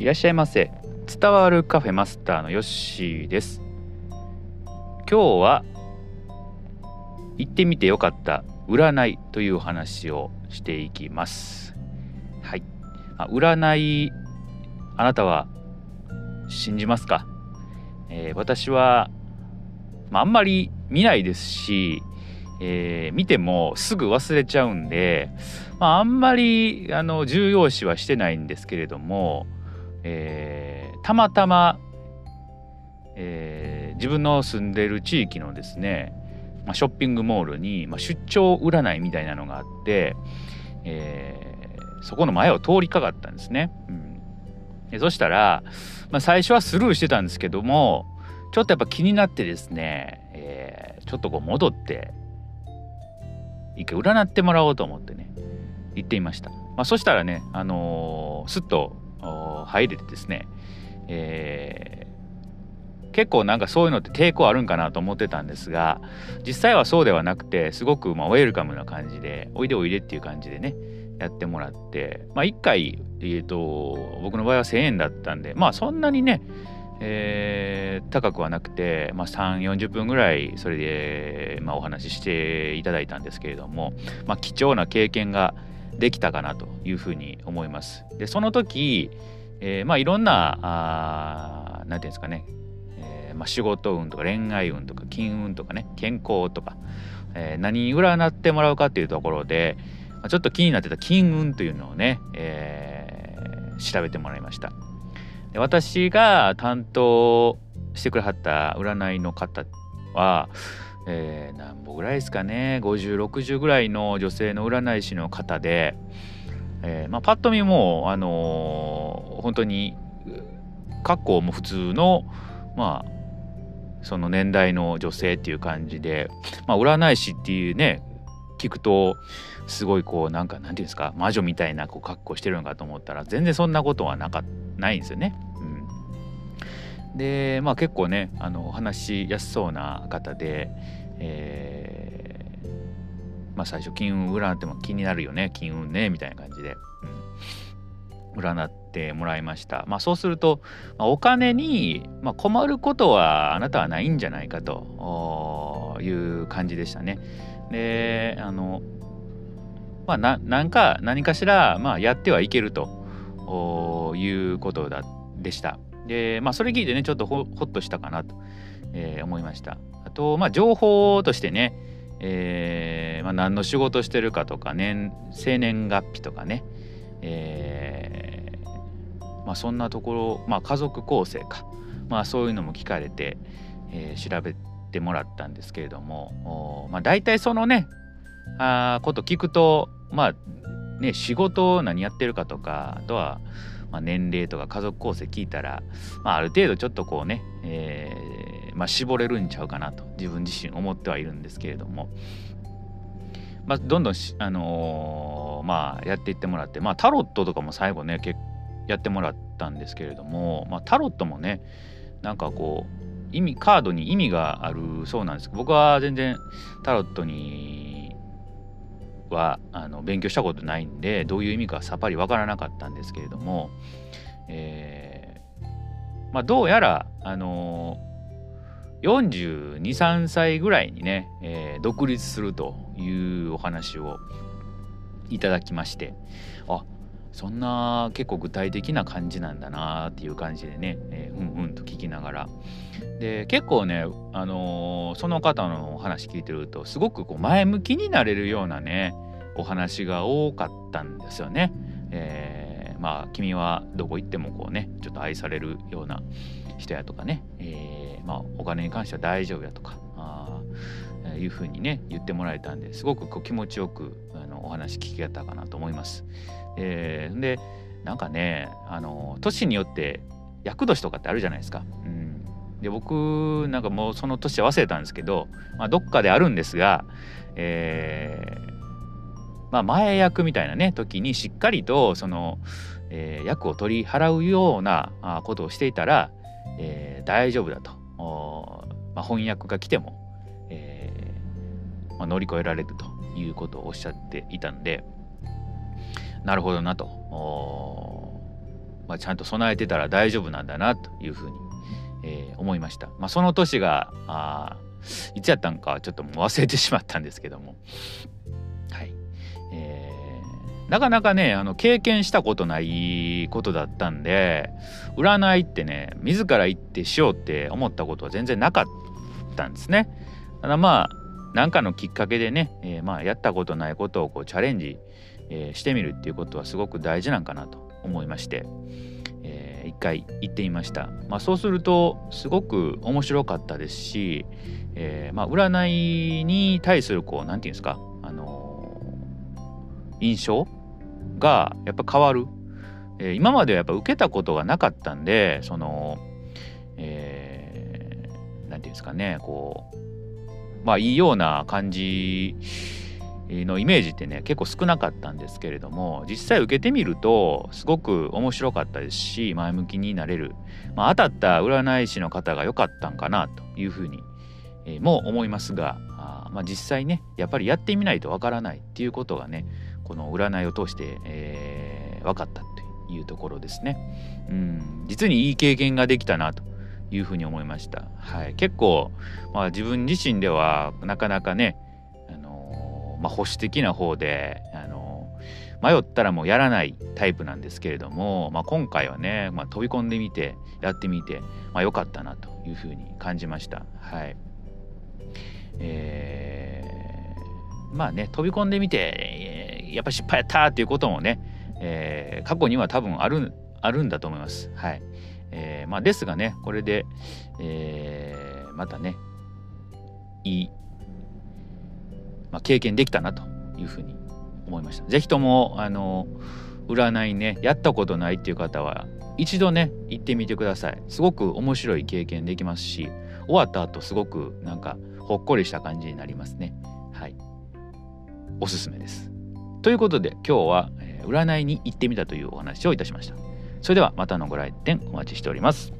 いらっしゃいませ。伝わるカフェマスターのヨッシーです。今日は行ってみてよかった占いという話をしていきます。はい。あ占いあなたは信じますか、えー、私は、まあ、あんまり見ないですし、えー、見てもすぐ忘れちゃうんで、まあ、あんまりあの重要視はしてないんですけれども、えー、たまたま、えー、自分の住んでる地域のですね、まあ、ショッピングモールに、まあ、出張占いみたいなのがあって、えー、そこの前を通りかかったんですね。うん、そしたら、まあ、最初はスルーしてたんですけどもちょっとやっぱ気になってですね、えー、ちょっとこう戻って一回占ってもらおうと思ってね行ってみました。まあ、そしたらね、あのー、すっと入れてですね、えー、結構なんかそういうのって抵抗あるんかなと思ってたんですが実際はそうではなくてすごくまあウェルカムな感じでおいでおいでっていう感じでねやってもらってまあ1回、えーと、僕の場合は1000円だったんでまあそんなにねえー、高くはなくて、まあ、3 4 0分ぐらいそれで、まあ、お話ししていただいたんですけれども、まあ、貴重な経験ができたかなというふうに思います。でその時、えー、まあいろんな何て言うんですかね、えー、まあ、仕事運とか恋愛運とか金運とかね。健康とか、えー、何占ってもらうかっていうところで、まあ、ちょっと気になってた金運というのをね、えー、調べてもらいました。で私が担当してくれはった占いの方は、えー、何歩ぐらいですかね。5060ぐらいの女性の占い師の方で、えーまあ、パッと見もあの、本当に格好も普通のまあその年代の女性っていう感じで、まあ、占い師っていうね聞くとすごいこうなんかなんていうんですか魔女みたいなこう格好してるのかと思ったら全然そんなことはなかないんですよね。うん、でまあ結構ねあの話しやすそうな方で、えー、まあ最初金運占っても気になるよね金運ねみたいな感じで、占ってもらいました。まあそうすると、まあ、お金に、まあ、困ることはあなたはないんじゃないかという感じでしたね。であのまあななんか何かしら、まあ、やってはいけるということだでした。でまあそれ聞いてねちょっとほほっとしたかなと、えー、思いました。あとまあ情報としてねえーまあ、何の仕事してるかとか年生年月日とかね、えーまあ、そんなところ、まあ、家族構成か、まあ、そういうのも聞かれて、えー、調べてもらったんですけれども、まあ、大体そのねあこと聞くとまあね仕事何やってるかとかあとは、まあ、年齢とか家族構成聞いたら、まあ、ある程度ちょっとこうね、えーまあ、絞れるんちゃうかなと自分自身思ってはいるんですけれども、まあ、どんどんあのー、まあ、やっていってもらって、まあ、タロットとかも最後ね結やってもらったんですけれども、まあ、タロットもねなんかこう意味カードに意味があるそうなんです。僕は全然タロットにはあの勉強したことないんでどういう意味かさっぱりわからなかったんですけれども、えー、まあ、どうやらあの、423歳ぐらいにね、えー、独立するというお話をいただきましてあそんな結構具体的な感じなんだなっていう感じでね、えー、うんうんと聞きながらで結構ね、あのー、その方のお話聞いてるとすごくこう前向きになれるようなねお話が多かったんですよね。えー、まあ君はどこ行ってもこうねちょっと愛されるような人やとかね、えー、まあ、お金に関しては大丈夫やとかあいうふうにね言ってもらえたんですごくこう気持ちよくあのお話聞けたかなと思います。えー、でなんかねあの年によって厄年とかってあるじゃないですか。うんで僕なんかもうその年は忘れたんですけど、まあ、どっかであるんですが、えー、まあ、前役みたいなね時にしっかりとその、えー、役を取り払うようなことをしていたら、えー、大丈夫だと、まあ、翻訳が来ても、えーまあ、乗り越えられるということをおっしゃっていたんでなるほどなとまあ、ちゃんと備えてたら大丈夫なんだなというふうに、えー、思いました。まあ、その年があいつやったんかちょっともう忘れてしまったんですけども、はいえー、なかなかねあの経験したことないことだったんで占いってね自ら行ってしようって思ったことは全然なかったんですね。ただまあ何かのきっかけでね、えー、まあやったことないことをこうチャレンジ、えー、してみるっていうことはすごく大事なんかなと思いまして、えー、一回行ってみました。まあ、そうするとすごく面白かったですし、えー、まあ占いに対するこう何て言うんですか、あのー、印象がやっぱ変わる。えー、今まではやっぱ受けたことがなかったんでその何、えー、て言うんですかねこうまあいいような感じのイメージってね結構少なかったんですけれども実際受けてみるとすごく面白かったですし前向きになれる、まあ、当たった占い師の方が良かったんかなというふうに、えー、も思いますがあ、まあ、実際ねやっぱりやってみないとわからないっていうことがねこの占いを通して、えー、分かったというところですね。うん実にいい経験ができたなというふうに思いました。はい、結構、まあ、自分自身ではなかなかねまあ、保守的な方であの迷ったらもうやらないタイプなんですけれども、まあ、今回はね、まあ、飛び込んでみてやってみて、まあ、良かったなというふうに感じました。はいえー、まあね飛び込んでみて、やっぱ失敗やったっていうこともね、えー、過去には多分あるあるんだと思います。はいえーまあ、ですがねこれで、えー、またねいいまあ、経験できたなというふうに思いました。是非ともあの占いねやったことないっていう方は一度ね行ってみてください。すごく面白い経験できますし終わった後すごくなんかほっこりした感じになりますね。はい。おすすめです。ということで今日は、え、占いに行ってみたというお話をいたしました。それではまたのご来店お待ちしております。